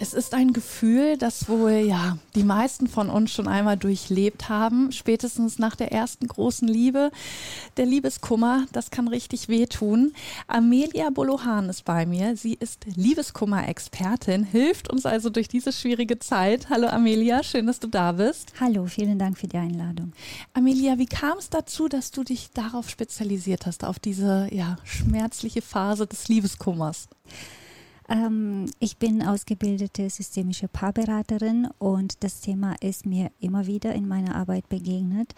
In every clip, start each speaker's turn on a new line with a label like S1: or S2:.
S1: Es ist ein Gefühl, das wohl ja die meisten von uns schon einmal durchlebt haben, spätestens nach der ersten großen Liebe. Der Liebeskummer, das kann richtig wehtun. Amelia Bolohan ist bei mir. Sie ist Liebeskummer-Expertin, hilft uns also durch diese schwierige Zeit. Hallo Amelia, schön, dass du da bist.
S2: Hallo, vielen Dank für die Einladung.
S1: Amelia, wie kam es dazu, dass du dich darauf spezialisiert hast, auf diese ja schmerzliche Phase des Liebeskummers?
S2: Ähm, ich bin ausgebildete systemische Paarberaterin und das Thema ist mir immer wieder in meiner Arbeit begegnet.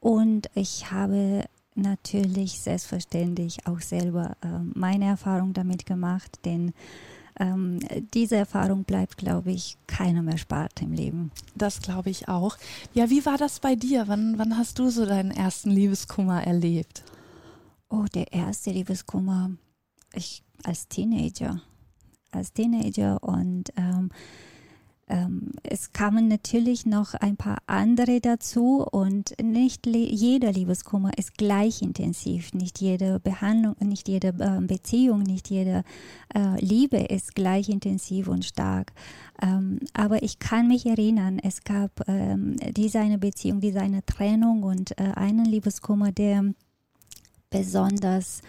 S2: Und ich habe natürlich selbstverständlich auch selber äh, meine Erfahrung damit gemacht, denn ähm, diese Erfahrung bleibt, glaube ich, keiner mehr spart im Leben.
S1: Das glaube ich auch. Ja, wie war das bei dir? Wann, wann hast du so deinen ersten Liebeskummer erlebt?
S2: Oh, der erste Liebeskummer, ich als Teenager als Teenager und ähm, ähm, es kamen natürlich noch ein paar andere dazu und nicht jeder Liebeskummer ist gleich intensiv. Nicht jede Behandlung, nicht jede äh, Beziehung, nicht jede äh, Liebe ist gleich intensiv und stark. Ähm, aber ich kann mich erinnern, es gab ähm, diese eine Beziehung, diese eine Trennung und äh, einen Liebeskummer, der besonders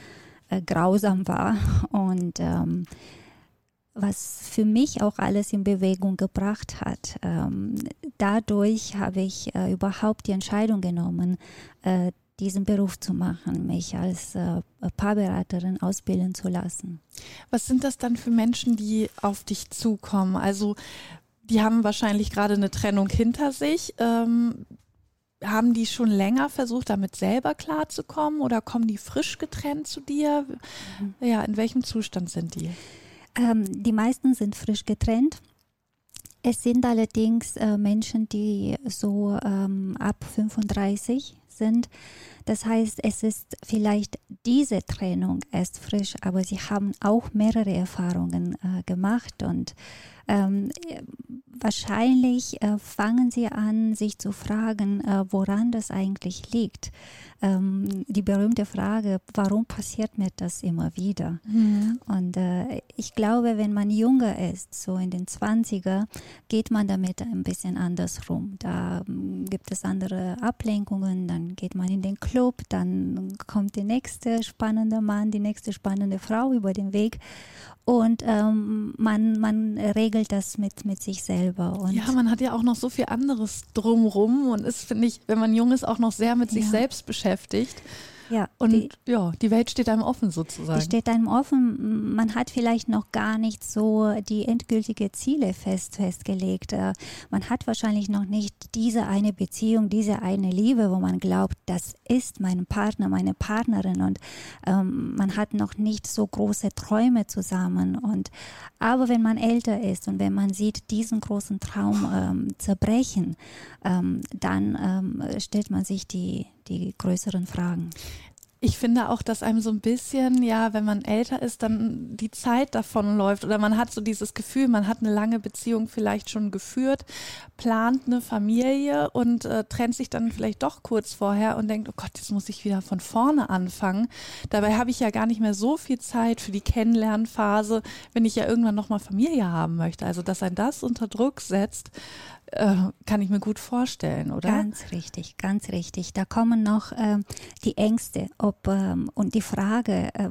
S2: äh, grausam war und ähm, was für mich auch alles in Bewegung gebracht hat. Ähm, dadurch habe ich äh, überhaupt die Entscheidung genommen, äh, diesen Beruf zu machen, mich als äh, Paarberaterin ausbilden zu lassen.
S1: Was sind das dann für Menschen, die auf dich zukommen? Also die haben wahrscheinlich gerade eine Trennung hinter sich. Ähm, haben die schon länger versucht, damit selber klarzukommen oder kommen die frisch getrennt zu dir? Mhm. Ja, in welchem Zustand sind die?
S2: Ähm, die meisten sind frisch getrennt. Es sind allerdings äh, Menschen, die so ähm, ab 35 sind. Das heißt, es ist vielleicht diese Trennung erst frisch, aber sie haben auch mehrere Erfahrungen äh, gemacht und ähm, wahrscheinlich äh, fangen sie an, sich zu fragen, äh, woran das eigentlich liegt ähm, die berühmte Frage, warum passiert mir das immer wieder? Mhm. Und äh, ich glaube, wenn man jünger ist, so in den 20er, geht man damit ein bisschen anders rum. Da ähm, gibt es andere Ablenkungen, dann geht man in den Club, dann kommt der nächste spannende Mann, die nächste spannende Frau über den Weg und ähm, man, man regelt das mit, mit sich selber. Und
S1: ja, man hat ja auch noch so viel anderes drumrum und ist, finde ich, wenn man jung ist, auch noch sehr mit sich ja. selbst beschäftigt. Ja, und die, ja, die Welt steht einem offen sozusagen.
S2: Die steht einem offen. Man hat vielleicht noch gar nicht so die endgültige Ziele fest festgelegt. Äh, man hat wahrscheinlich noch nicht diese eine Beziehung, diese eine Liebe, wo man glaubt, das ist mein Partner, meine Partnerin und ähm, man hat noch nicht so große Träume zusammen. Und aber wenn man älter ist und wenn man sieht diesen großen Traum ähm, zerbrechen, ähm, dann ähm, stellt man sich die die größeren Fragen.
S1: Ich finde auch, dass einem so ein bisschen, ja, wenn man älter ist, dann die Zeit davon läuft oder man hat so dieses Gefühl, man hat eine lange Beziehung vielleicht schon geführt, plant eine Familie und äh, trennt sich dann vielleicht doch kurz vorher und denkt, oh Gott, jetzt muss ich wieder von vorne anfangen. Dabei habe ich ja gar nicht mehr so viel Zeit für die Kennenlernphase, wenn ich ja irgendwann nochmal Familie haben möchte. Also, dass ein das unter Druck setzt, äh, kann ich mir gut vorstellen, oder?
S2: Ganz richtig, ganz richtig. Da kommen noch äh, die Ängste ob, ähm, und die Frage, äh,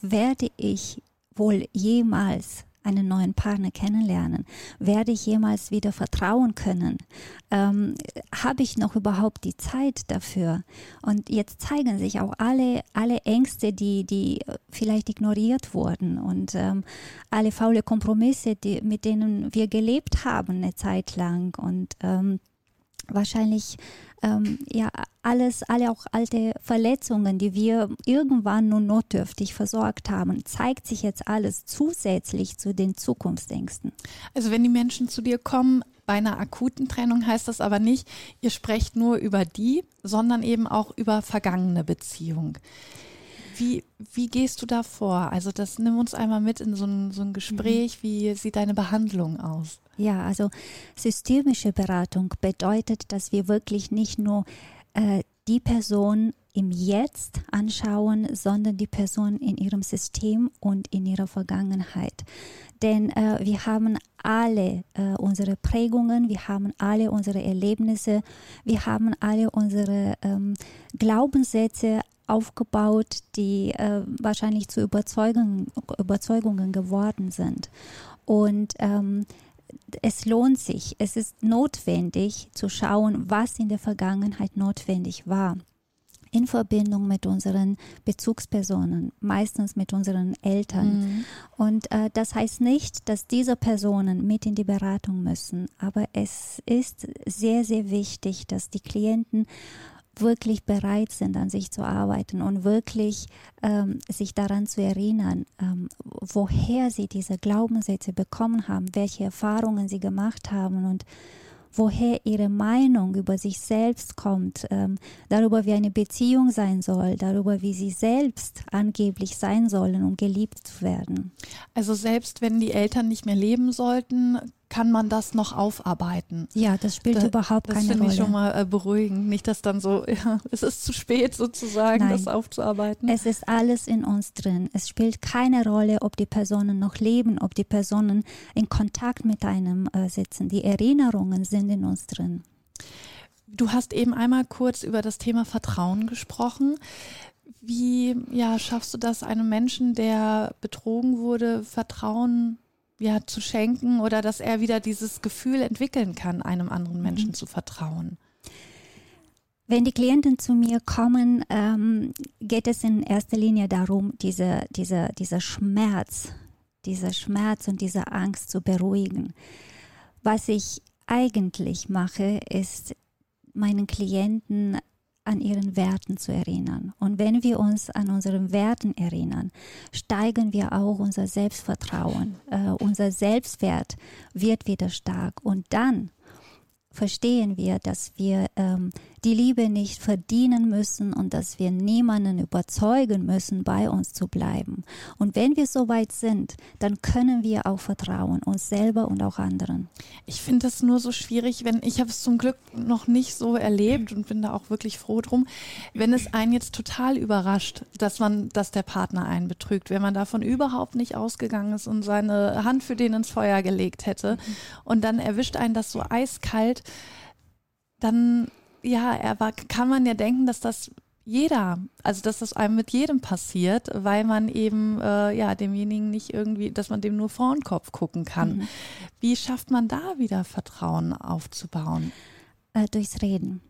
S2: werde ich wohl jemals einen neuen Partner kennenlernen? Werde ich jemals wieder vertrauen können? Ähm, Habe ich noch überhaupt die Zeit dafür? Und jetzt zeigen sich auch alle, alle Ängste, die, die vielleicht ignoriert wurden und ähm, alle faule Kompromisse, die, mit denen wir gelebt haben eine Zeit lang und ähm, wahrscheinlich ähm, ja alles, alle auch alte Verletzungen, die wir irgendwann nur notdürftig versorgt haben, zeigt sich jetzt alles zusätzlich zu den Zukunftsängsten.
S1: Also wenn die Menschen zu dir kommen, bei einer akuten Trennung heißt das aber nicht, ihr sprecht nur über die, sondern eben auch über vergangene Beziehungen. Wie, wie gehst du da vor? Also das nimm uns einmal mit in so ein, so ein Gespräch. Mhm. Wie sieht deine Behandlung aus?
S2: Ja, also systemische Beratung bedeutet, dass wir wirklich nicht nur äh, die Person im Jetzt anschauen, sondern die Person in ihrem System und in ihrer Vergangenheit. Denn äh, wir haben alle äh, unsere Prägungen, wir haben alle unsere Erlebnisse, wir haben alle unsere ähm, Glaubenssätze aufgebaut, die äh, wahrscheinlich zu Überzeugungen, Überzeugungen geworden sind. Und ähm, es lohnt sich, es ist notwendig zu schauen, was in der Vergangenheit notwendig war. In Verbindung mit unseren Bezugspersonen, meistens mit unseren Eltern. Mhm. Und äh, das heißt nicht, dass diese Personen mit in die Beratung müssen, aber es ist sehr, sehr wichtig, dass die Klienten wirklich bereit sind, an sich zu arbeiten und wirklich ähm, sich daran zu erinnern, ähm, woher sie diese Glaubenssätze bekommen haben, welche Erfahrungen sie gemacht haben und woher ihre Meinung über sich selbst kommt, ähm, darüber, wie eine Beziehung sein soll, darüber, wie sie selbst angeblich sein sollen, um geliebt zu werden.
S1: Also selbst wenn die Eltern nicht mehr leben sollten, kann man das noch aufarbeiten.
S2: Ja, das spielt da, überhaupt keine Rolle. Das
S1: finde ich schon mal äh, beruhigend. Nicht, dass dann so, ja, es ist zu spät sozusagen, Nein, das aufzuarbeiten.
S2: Es ist alles in uns drin. Es spielt keine Rolle, ob die Personen noch leben, ob die Personen in Kontakt mit einem äh, sitzen. Die Erinnerungen sind in uns drin.
S1: Du hast eben einmal kurz über das Thema Vertrauen gesprochen. Wie ja, schaffst du das einem Menschen, der betrogen wurde, Vertrauen ja, zu schenken oder dass er wieder dieses Gefühl entwickeln kann, einem anderen Menschen mhm. zu vertrauen?
S2: Wenn die Klienten zu mir kommen, ähm, geht es in erster Linie darum, diese, diese, dieser Schmerz, dieser Schmerz und diese Angst zu beruhigen. Was ich eigentlich mache, ist meinen Klienten an ihren Werten zu erinnern. Und wenn wir uns an unseren Werten erinnern, steigen wir auch unser Selbstvertrauen. Äh, unser Selbstwert wird wieder stark. Und dann verstehen wir, dass wir ähm, die Liebe nicht verdienen müssen und dass wir niemanden überzeugen müssen, bei uns zu bleiben. Und wenn wir so weit sind, dann können wir auch vertrauen, uns selber und auch anderen.
S1: Ich finde das nur so schwierig, wenn ich habe es zum Glück noch nicht so erlebt und bin da auch wirklich froh drum, wenn es einen jetzt total überrascht, dass man, dass der Partner einen betrügt, wenn man davon überhaupt nicht ausgegangen ist und seine Hand für den ins Feuer gelegt hätte mhm. und dann erwischt einen das so eiskalt, dann ja, aber kann man ja denken, dass das jeder, also dass das einem mit jedem passiert, weil man eben äh, ja demjenigen nicht irgendwie, dass man dem nur vor den Kopf gucken kann. Mhm. Wie schafft man da wieder Vertrauen aufzubauen?
S2: Äh, durchs Reden.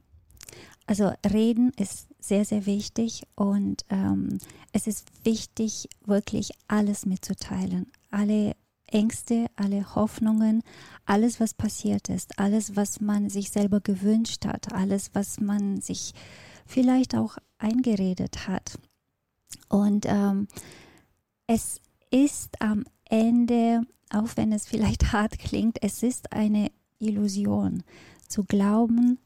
S2: Also Reden ist sehr, sehr wichtig und ähm, es ist wichtig, wirklich alles mitzuteilen. Alle Ängste, alle Hoffnungen, alles, was passiert ist, alles, was man sich selber gewünscht hat, alles, was man sich vielleicht auch eingeredet hat. Und ähm, es ist am Ende, auch wenn es vielleicht hart klingt, es ist eine Illusion zu glauben,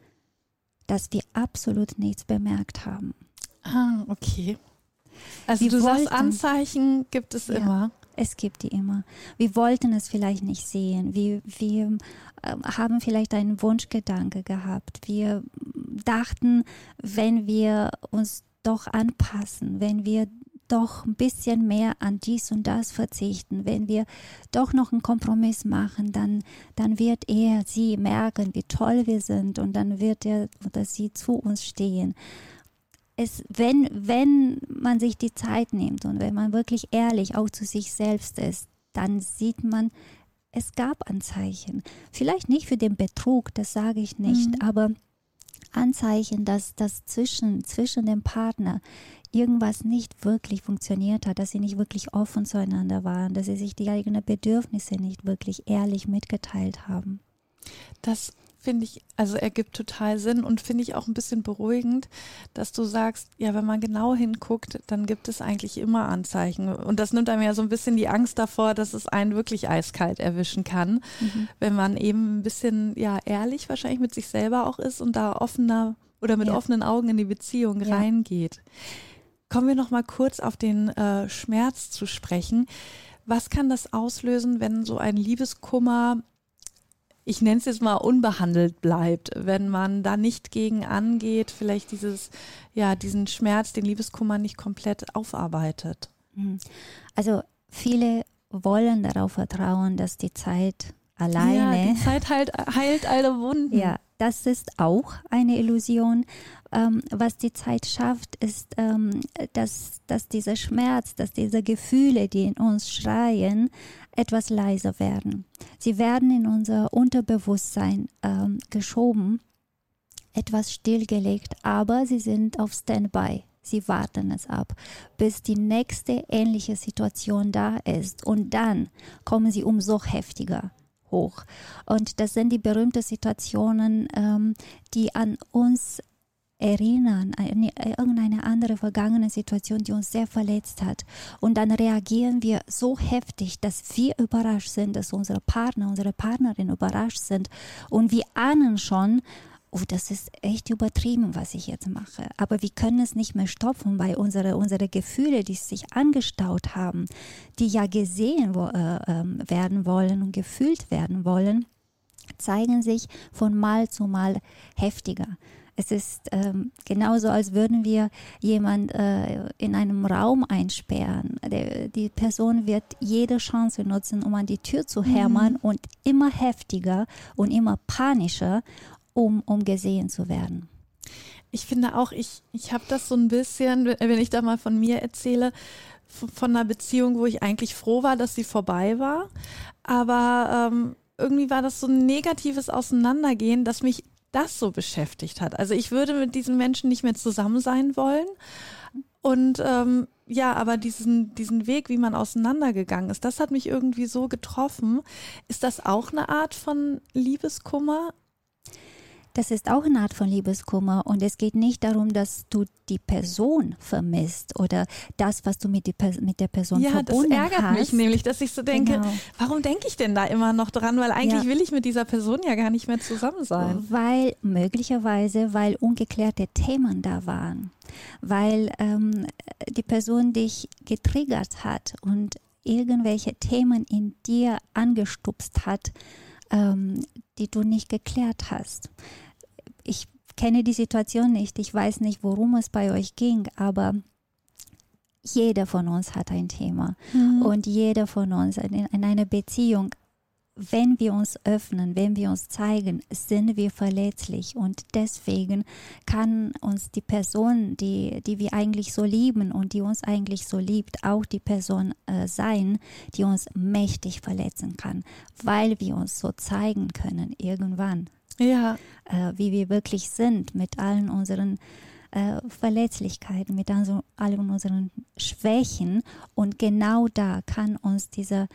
S2: dass wir absolut nichts bemerkt haben.
S1: Ah, okay. Also wir du wollten, sagst, Anzeichen gibt es ja. immer.
S2: Es gibt die immer. Wir wollten es vielleicht nicht sehen. Wir, wir äh, haben vielleicht einen Wunschgedanke gehabt. Wir dachten, wenn wir uns doch anpassen, wenn wir doch ein bisschen mehr an dies und das verzichten, wenn wir doch noch einen Kompromiss machen, dann, dann wird er, sie merken, wie toll wir sind und dann wird er oder sie zu uns stehen es, wenn, wenn man sich die Zeit nimmt und wenn man wirklich ehrlich auch zu sich selbst ist, dann sieht man, es gab Anzeichen. Vielleicht nicht für den Betrug, das sage ich nicht, mhm. aber Anzeichen, dass das zwischen, zwischen dem Partner irgendwas nicht wirklich funktioniert hat, dass sie nicht wirklich offen zueinander waren, dass sie sich die eigenen Bedürfnisse nicht wirklich ehrlich mitgeteilt haben.
S1: Das finde ich, also ergibt total Sinn und finde ich auch ein bisschen beruhigend, dass du sagst, ja, wenn man genau hinguckt, dann gibt es eigentlich immer Anzeichen. Und das nimmt einem ja so ein bisschen die Angst davor, dass es einen wirklich eiskalt erwischen kann, mhm. wenn man eben ein bisschen, ja, ehrlich wahrscheinlich mit sich selber auch ist und da offener oder mit ja. offenen Augen in die Beziehung ja. reingeht. Kommen wir noch mal kurz auf den äh, Schmerz zu sprechen. Was kann das auslösen, wenn so ein Liebeskummer ich nenne es jetzt mal, unbehandelt bleibt, wenn man da nicht gegen angeht, vielleicht dieses, ja, diesen Schmerz, den Liebeskummer nicht komplett aufarbeitet.
S2: Mhm. Also viele wollen darauf vertrauen, dass die Zeit alleine.
S1: Ja, die Zeit heilt, heilt alle Wunden.
S2: Ja, das ist auch eine Illusion. Ähm, was die Zeit schafft, ist, ähm, dass, dass dieser Schmerz, dass diese Gefühle, die in uns schreien, etwas leiser werden. Sie werden in unser Unterbewusstsein ähm, geschoben, etwas stillgelegt, aber sie sind auf Standby. Sie warten es ab, bis die nächste ähnliche Situation da ist. Und dann kommen sie umso heftiger hoch. Und das sind die berühmten Situationen, ähm, die an uns erinnern, an irgendeine andere vergangene Situation, die uns sehr verletzt hat. Und dann reagieren wir so heftig, dass wir überrascht sind, dass unsere Partner, unsere Partnerin überrascht sind. Und wir ahnen schon, oh, das ist echt übertrieben, was ich jetzt mache. Aber wir können es nicht mehr stoppen, weil unsere, unsere Gefühle, die sich angestaut haben, die ja gesehen äh, äh, werden wollen und gefühlt werden wollen, zeigen sich von Mal zu Mal heftiger. Es ist ähm, genauso, als würden wir jemand äh, in einem Raum einsperren. Der, die Person wird jede Chance nutzen, um an die Tür zu hämmern mhm. und immer heftiger und immer panischer um, um gesehen zu werden.
S1: Ich finde auch, ich, ich habe das so ein bisschen, wenn ich da mal von mir erzähle, von einer Beziehung, wo ich eigentlich froh war, dass sie vorbei war. Aber ähm, irgendwie war das so ein negatives Auseinandergehen, dass mich das so beschäftigt hat. Also ich würde mit diesen Menschen nicht mehr zusammen sein wollen. Und ähm, ja, aber diesen, diesen Weg, wie man auseinandergegangen ist, das hat mich irgendwie so getroffen. Ist das auch eine Art von Liebeskummer?
S2: Das ist auch eine Art von Liebeskummer und es geht nicht darum, dass du die Person vermisst oder das, was du mit, die, mit der Person ja, verbunden hast. Ja, das ärgert
S1: hast. mich nämlich, dass ich so denke, genau. warum denke ich denn da immer noch dran? Weil eigentlich ja. will ich mit dieser Person ja gar nicht mehr zusammen sein.
S2: Weil möglicherweise, weil ungeklärte Themen da waren, weil ähm, die Person dich getriggert hat und irgendwelche Themen in dir angestupst hat, ähm, die du nicht geklärt hast ich kenne die Situation nicht, ich weiß nicht, worum es bei euch ging, aber jeder von uns hat ein Thema. Mhm. und jeder von uns in, in einer Beziehung wenn wir uns öffnen, wenn wir uns zeigen, sind wir verletzlich. Und deswegen kann uns die Person, die, die wir eigentlich so lieben und die uns eigentlich so liebt, auch die Person äh, sein, die uns mächtig verletzen kann, weil wir uns so zeigen können irgendwann
S1: ja.
S2: äh, wie wir wirklich sind mit allen unseren äh, Verletzlichkeiten, mit also allen unseren Schwächen. Und genau da kann uns dieser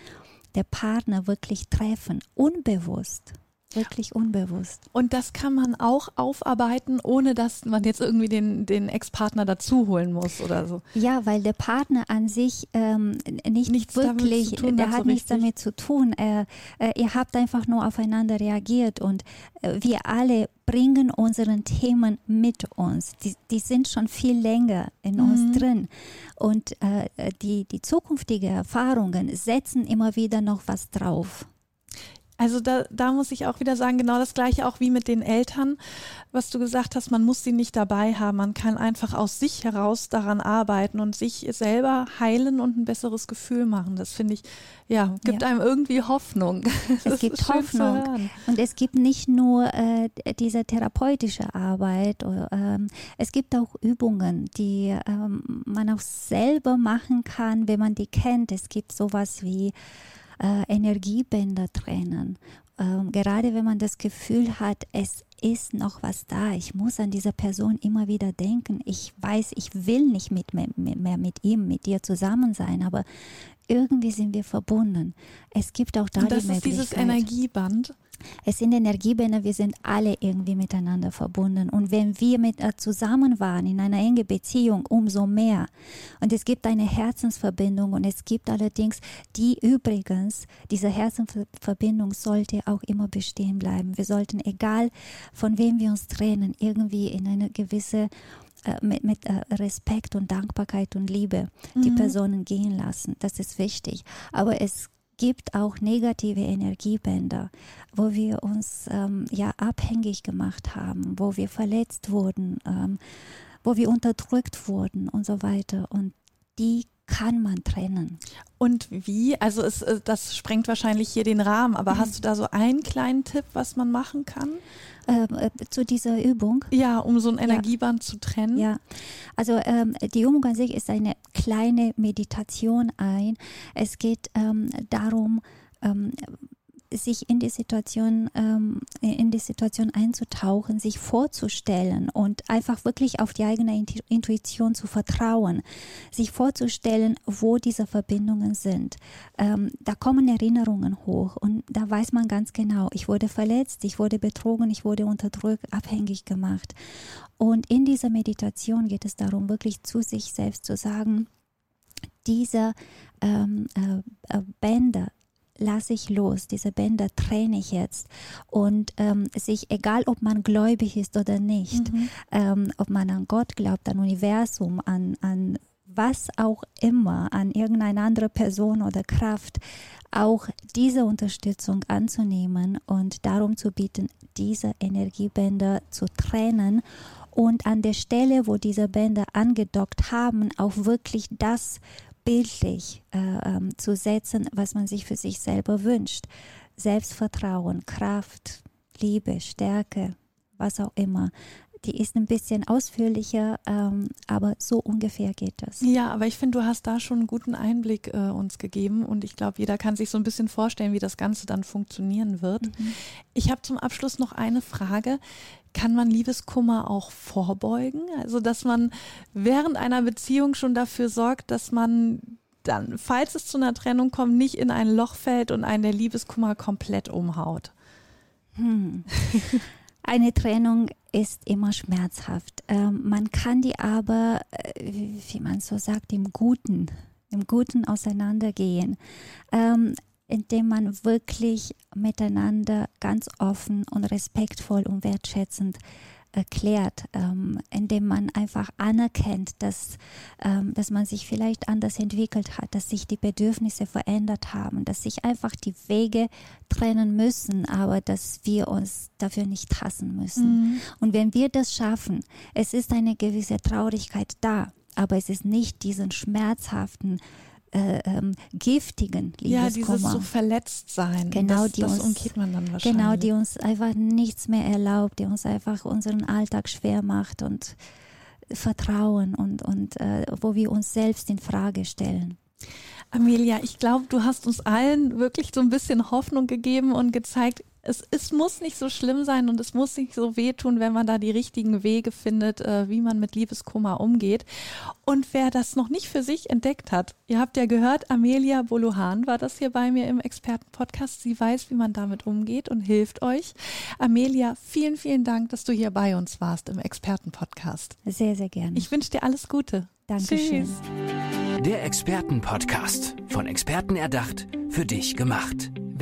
S2: der Partner wirklich treffen, unbewusst wirklich unbewusst.
S1: Und das kann man auch aufarbeiten, ohne dass man jetzt irgendwie den, den Ex-Partner dazu holen muss oder so.
S2: Ja, weil der Partner an sich ähm, nicht nichts wirklich, tun, der hat so nichts damit zu tun. Äh, äh, ihr habt einfach nur aufeinander reagiert und äh, wir alle bringen unseren Themen mit uns. Die, die sind schon viel länger in mhm. uns drin. Und äh, die, die zukünftigen Erfahrungen setzen immer wieder noch was drauf.
S1: Also da, da muss ich auch wieder sagen, genau das gleiche auch wie mit den Eltern, was du gesagt hast, man muss sie nicht dabei haben. Man kann einfach aus sich heraus daran arbeiten und sich selber heilen und ein besseres Gefühl machen. Das finde ich, ja, gibt ja. einem irgendwie Hoffnung.
S2: Es gibt Hoffnung. Und es gibt nicht nur äh, diese therapeutische Arbeit, oder, ähm, es gibt auch Übungen, die ähm, man auch selber machen kann, wenn man die kennt. Es gibt sowas wie äh, Energiebänder trennen. Ähm, gerade wenn man das Gefühl hat, es ist noch was da, ich muss an diese Person immer wieder denken. Ich weiß, ich will nicht mit, mehr, mehr mit ihm, mit dir zusammen sein, aber irgendwie sind wir verbunden. Es gibt auch da
S1: Und das
S2: die
S1: ist dieses Energieband.
S2: Es sind Energiebänder, wir sind alle irgendwie miteinander verbunden. Und wenn wir mit äh, zusammen waren in einer engen Beziehung, umso mehr. Und es gibt eine Herzensverbindung und es gibt allerdings die übrigens, diese Herzensverbindung sollte auch immer bestehen bleiben. Wir sollten, egal von wem wir uns trennen, irgendwie in eine gewisse äh, mit, mit äh, Respekt und Dankbarkeit und Liebe die
S1: Mhm.
S2: Personen gehen lassen. Das ist wichtig. Aber es gibt auch negative Energiebänder, wo wir uns ähm, ja abhängig gemacht haben, wo wir verletzt wurden, ähm, wo wir unterdrückt wurden und so weiter. Und die kann man trennen.
S1: Und wie? Also es, äh, das sprengt wahrscheinlich hier den Rahmen, aber
S2: Mhm.
S1: hast du da so einen kleinen Tipp, was man machen kann?
S2: Ähm, äh, zu dieser Übung.
S1: Ja, um so ein Energieband zu trennen?
S2: Ja, also ähm, die Übung an sich ist eine kleine Meditation ein. Es geht ähm, darum, ähm, sich in die Situation ähm, in die Situation einzutauchen, sich vorzustellen und einfach wirklich auf die eigene Intu- Intuition zu vertrauen, sich vorzustellen, wo diese Verbindungen sind. Ähm, da kommen Erinnerungen hoch und da weiß man ganz genau, ich wurde verletzt, ich wurde betrogen, ich wurde unterdrückt, abhängig gemacht. Und in dieser Meditation geht es darum, wirklich zu sich selbst zu sagen, diese ähm, äh, äh, Bänder lasse ich los, diese Bänder trenne ich jetzt und ähm, sich, egal ob man gläubig ist oder nicht,
S1: Mhm.
S2: ähm, ob man an Gott glaubt, an Universum, an, an was auch immer, an irgendeine andere Person oder Kraft, auch diese Unterstützung anzunehmen und darum zu bieten, diese Energiebänder zu trennen und an der Stelle, wo diese Bänder angedockt haben, auch wirklich das bildlich äh, ähm, zu setzen, was man sich für sich selber wünscht. Selbstvertrauen, Kraft, Liebe, Stärke, was auch immer. Die ist ein bisschen ausführlicher, ähm, aber so ungefähr geht das.
S1: Ja, aber ich finde, du hast da schon einen guten Einblick äh, uns gegeben und ich glaube, jeder kann sich so ein bisschen vorstellen, wie das Ganze dann funktionieren wird.
S2: Mhm.
S1: Ich habe zum Abschluss noch eine Frage. Kann man Liebeskummer auch vorbeugen? Also, dass man während einer Beziehung schon dafür sorgt, dass man dann, falls es zu einer Trennung kommt, nicht in ein Loch fällt und einen der Liebeskummer komplett umhaut.
S2: Hm. Eine Trennung ist immer schmerzhaft. Ähm, man kann die aber, äh, wie man so sagt, im Guten, im Guten auseinandergehen, ähm, indem man wirklich miteinander ganz offen und respektvoll und wertschätzend erklärt, ähm, indem man einfach anerkennt, dass, ähm, dass man sich vielleicht anders entwickelt hat, dass sich die Bedürfnisse verändert haben, dass sich einfach die Wege trennen müssen, aber dass wir uns dafür nicht hassen müssen. Und wenn wir das schaffen, es ist eine gewisse Traurigkeit da, aber es ist nicht diesen schmerzhaften, äh, ähm, giftigen
S1: Ja, dieses
S2: Liebeskummer.
S1: so verletzt sein.
S2: Genau,
S1: das,
S2: die
S1: das
S2: uns-
S1: umgeht man dann wahrscheinlich.
S2: Genau, die uns einfach nichts mehr erlaubt, die uns einfach unseren Alltag schwer macht und Vertrauen und, und äh, wo wir uns selbst in Frage stellen.
S1: Amelia, ich glaube, du hast uns allen wirklich so ein bisschen Hoffnung gegeben und gezeigt, es, es muss nicht so schlimm sein und es muss nicht so wehtun, wenn man da die richtigen Wege findet, äh, wie man mit Liebeskummer umgeht. Und wer das noch nicht für sich entdeckt hat, ihr habt ja gehört, Amelia Bolohan war das hier bei mir im Expertenpodcast. Sie weiß, wie man damit umgeht und hilft euch. Amelia, vielen, vielen Dank, dass du hier bei uns warst im Expertenpodcast.
S2: Sehr, sehr gerne.
S1: Ich wünsche dir alles Gute.
S2: Dankeschön.
S1: Tschüss.
S3: Der Expertenpodcast. Von Experten erdacht, für dich gemacht.